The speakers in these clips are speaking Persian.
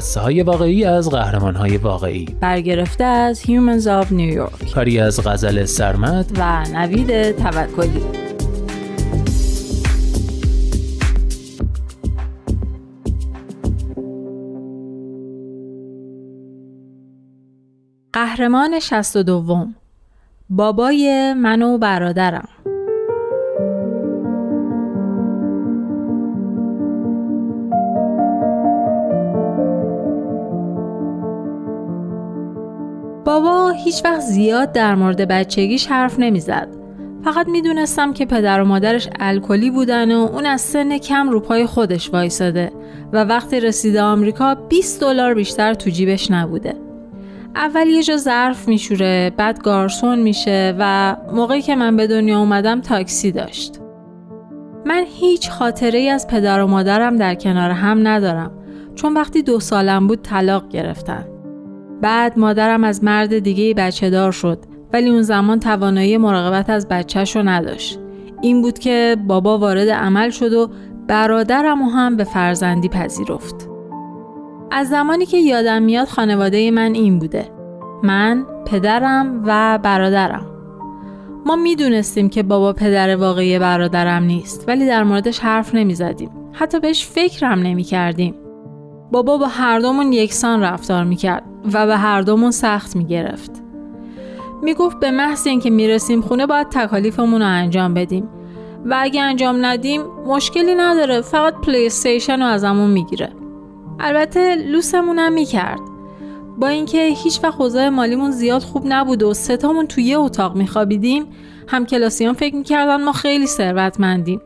قصه های واقعی از قهرمان های واقعی. برگرفته از Humans of New York. کاری از غزل سرمد و نوید توکلی. قهرمان شست و دوم. بابای من و برادرم. هیچ وقت زیاد در مورد بچگیش حرف نمی‌زد. فقط می‌دونستم که پدر و مادرش الکلی بودن و اون از سن کم رو پای خودش وایساده و وقتی رسیده آمریکا 20 دلار بیشتر تو جیبش نبوده. اول یه جا ظرف میشوره بعد گارسون میشه و موقعی که من به دنیا اومدم تاکسی داشت. من هیچ خاطره ای از پدر و مادرم در کنار هم ندارم چون وقتی دو سالم بود طلاق گرفتن. بعد مادرم از مرد دیگه بچه دار شد ولی اون زمان توانایی مراقبت از بچهش رو نداشت. این بود که بابا وارد عمل شد و برادرم هم به فرزندی پذیرفت. از زمانی که یادم میاد خانواده من این بوده. من، پدرم و برادرم. ما می‌دونستیم که بابا پدر واقعی برادرم نیست ولی در موردش حرف نمی زدیم. حتی بهش فکرم نمی کردیم. بابا با هر دومون یکسان رفتار می‌کرد و به هر دومون سخت می‌گرفت. می‌گفت به محض اینکه می‌رسیم خونه باید تکالیفمون رو انجام بدیم و اگه انجام ندیم مشکلی نداره فقط پلی استیشن رو ازمون می‌گیره. البته لوسمون هم می‌کرد. با اینکه هیچ وقت مالیمون زیاد خوب نبود و ستامون توی یه اتاق میخوابیدیم هم کلاسیان فکر می‌کردن ما خیلی ثروتمندیم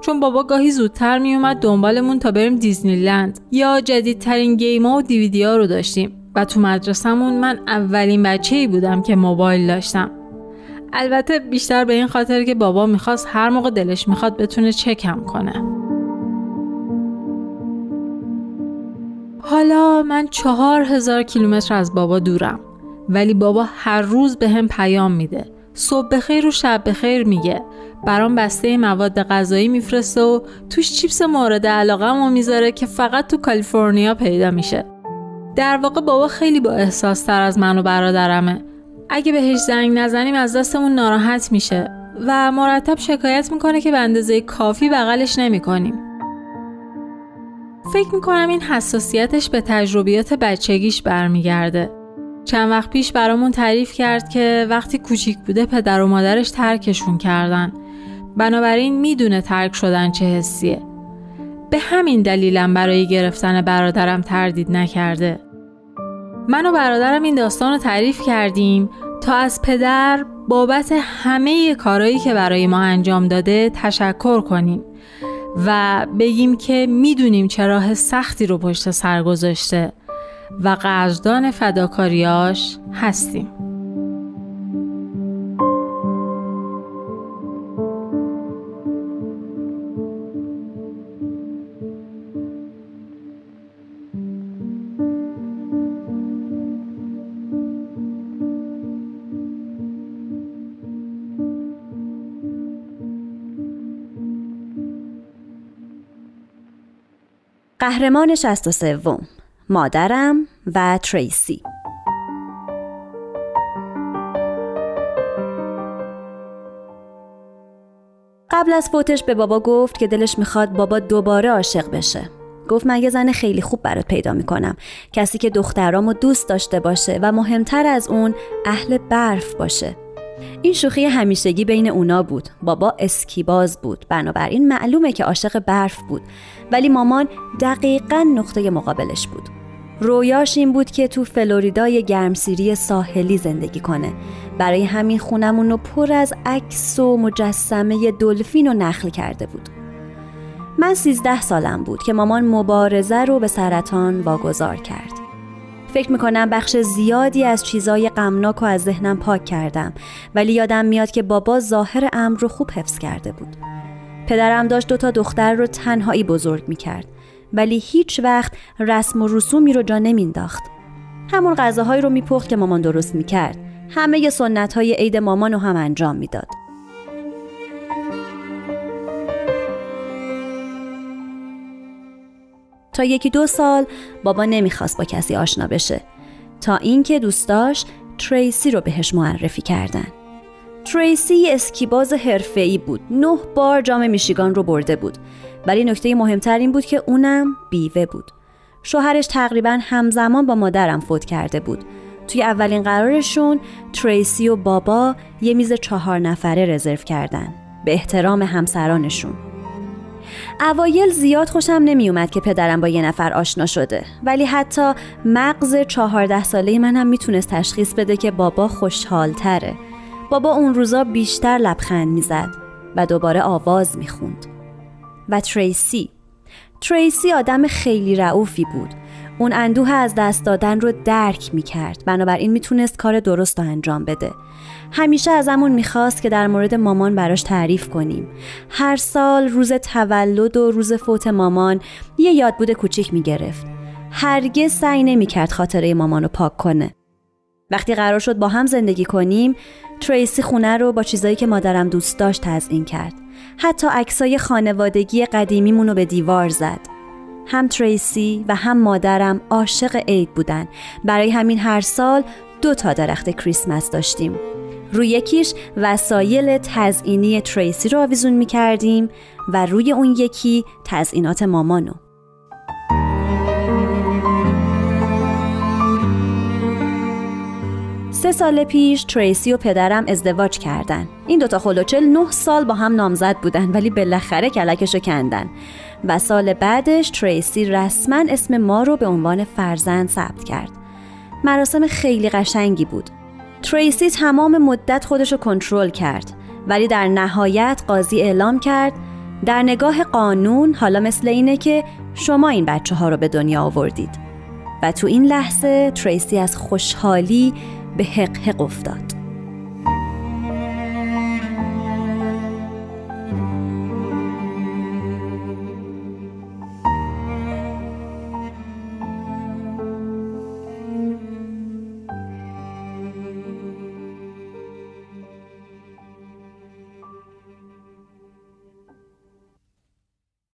چون بابا گاهی زودتر میومد دنبالمون تا بریم دیزنیلند یا جدیدترین گیما و دیویدی ها رو داشتیم و تو مدرسهمون من اولین بچه ای بودم که موبایل داشتم. البته بیشتر به این خاطر که بابا می‌خواست هر موقع دلش می‌خواد بتونه چکم کنه. حالا من چهار هزار کیلومتر از بابا دورم ولی بابا هر روز به هم پیام میده. صبح بخیر و شب بخیر میگه. برام بسته مواد غذایی میفرسته و توش چیپس مورد علاقه می‌ذاره که فقط تو کالیفرنیا پیدا میشه. در واقع بابا خیلی با احساس تر از من و برادرمه. اگه بهش زنگ نزنیم از دستمون ناراحت میشه و مرتب شکایت می‌کنه که به اندازه کافی بغلش نمی‌کنیم. فکر می‌کنم این حساسیتش به تجربیات بچگیش برمیگرده. چند وقت پیش برامون تعریف کرد که وقتی کوچیک بوده پدر و مادرش ترکشون کردن. بنابراین می‌دونه ترک شدن چه حسیه. به همین دلیلم برای گرفتن برادرم تردید نکرده. من و برادرم این داستان رو تعریف کردیم تا از پدر بابت همه کارهایی که برای ما انجام داده تشکر کنیم و بگیم که می‌دونیم چه راه سختی رو پشت سر گذاشته و قدردان فداکاریاش هستیم. قهرمان 63 مادرم و تریسی. قبل از فوتش به بابا گفت که دلش می‌خواد بابا دوباره عاشق بشه. گفت من یه زن خیلی خوب برات پیدا می‌کنم. کسی که دخترامو دوست داشته باشه و مهمتر از اون اهل برف باشه. این شوخی همیشگی بین اونا بود. بابا اسکیباز بود. بنابراین معلومه که عاشق برف بود. ولی مامان دقیقا نقطه مقابلش بود. رویاش این بود که تو فلوریدای گرمسیری ساحلی زندگی کنه. برای همین خونمون رو پر از عکس و مجسمه دلفین و نخل کرده بود. من سیزده سالم بود که مامان مبارزه رو به سرطان واگذار کرد. فکر می‌کنم بخش زیادی از چیزای غمناک و از ذهنم پاک کردم ولی یادم میاد که بابا ظاهر امر رو خوب حفظ کرده بود. پدرم داشت دو تا دختر رو تنهایی بزرگ می‌کرد ولی هیچ وقت رسم و رسومی رو جا نمینداخت همون غذاهایی رو میپخت که مامان درست می‌کرد. همه سنت های عید مامان رو هم انجام می‌داد. تا یکی دو سال بابا نمی‌خواست با کسی آشنا بشه. تا اینکه دوست داشت تریسی رو بهش معرفی کردن. تریسی اسکیباز حرفه‌ای بود. نه بار جام میشیگان رو برده بود. ولی نکته مهمتر این بود که اونم بیوه بود. شوهرش تقریبا همزمان با مادرم فوت کرده بود. توی اولین قرارشون تریسی و بابا یه میز چهار نفره رزرو کردن. به احترام همسرانشون. اوایل زیاد خوشم نمیومد که پدرم با یه نفر آشنا شده. ولی حتی مغز چهارده ساله من هم می‌تونست تشخیص بده که بابا خوشحالتره. بابا اون روزا بیشتر لبخند می‌زد و دوباره آواز می‌خوند. و تریسی. تریسی آدم خیلی رعوفی بود. اون اندوه از دست دادن رو درک می‌کرد. بنابراین می‌تونست کار درست رو انجام بده. همیشه ازمون می‌خواست که در مورد مامان براش تعریف کنیم. هر سال روز تولد و روز فوت مامان یه یادبود کوچیک می‌گرفت. هرگز سعی نمی‌کرد خاطره مامان رو پاک کنه. وقتی قرار شد با هم زندگی کنیم تریسی خونه رو با چیزایی که مادرم دوست داشت تزئین کرد. حتی عکسای خانوادگی قدیمیمون رو به دیوار زد. هم تریسی و هم مادرم عاشق عید بودن. برای همین هر سال دو تا درخت کریسمس داشتیم. روی یکیش وسایل تزئینی تریسی رو آویزون می کردیم و روی اون یکی تزئینات مامانو. سه سال پیش تریسی و پدرم ازدواج کردن. این دوتا خلوچل نه سال با هم نامزد بودن ولی بالاخره کلکشو کندن. و سال بعدش تریسی رسما اسم ما رو به عنوان فرزند ثبت کرد. مراسم خیلی قشنگی بود. تریسی تمام مدت خودش رو کنترل کرد ولی در نهایت قاضی اعلام کرد در نگاه قانون حالا مثل اینه که شما این بچه ها رو به دنیا آوردید. و تو این لحظه تریسی از خوشحالی به حق حق افتاد.